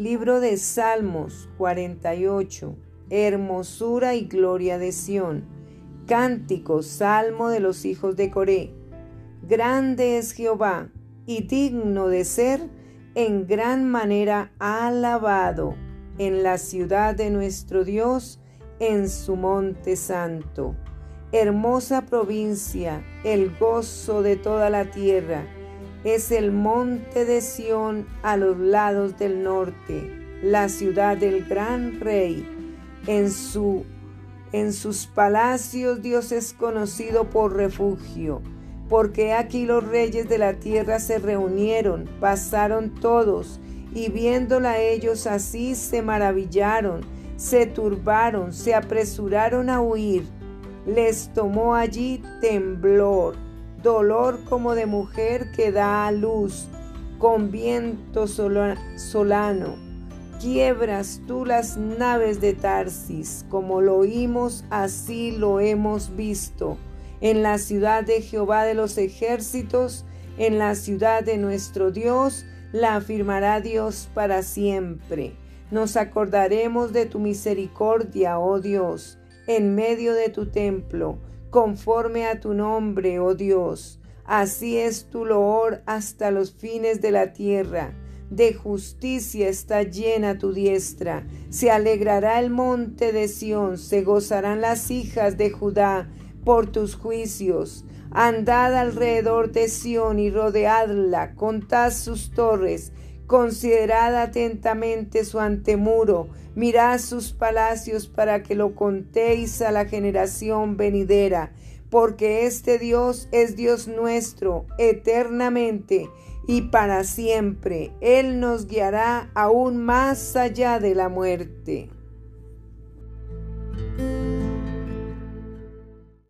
Libro de Salmos 48. Hermosura y gloria de Sión. Cántico, salmo de los hijos de Coré. Grande es Jehová y digno de ser en gran manera alabado en la ciudad de nuestro Dios, en su monte santo. Hermosa provincia, el gozo de toda la tierra es el monte de Sión a los lados del norte, la ciudad del gran rey. En, su, en sus palacios Dios es conocido por refugio, porque aquí los reyes de la tierra se reunieron, pasaron todos, y viéndola ellos así se maravillaron, se turbaron, se apresuraron a huir. Les tomó allí temblor dolor como de mujer que da a luz, con viento solano. Quiebras tú las naves de Tarsis, como lo oímos, así lo hemos visto. En la ciudad de Jehová de los ejércitos, en la ciudad de nuestro Dios, la afirmará Dios para siempre. Nos acordaremos de tu misericordia, oh Dios, en medio de tu templo conforme a tu nombre, oh Dios. Así es tu loor hasta los fines de la tierra. De justicia está llena tu diestra. Se alegrará el monte de Sión, se gozarán las hijas de Judá por tus juicios. Andad alrededor de Sión y rodeadla, contad sus torres, considerad atentamente su antemuro, Mirad sus palacios para que lo contéis a la generación venidera, porque este Dios es Dios nuestro eternamente y para siempre. Él nos guiará aún más allá de la muerte.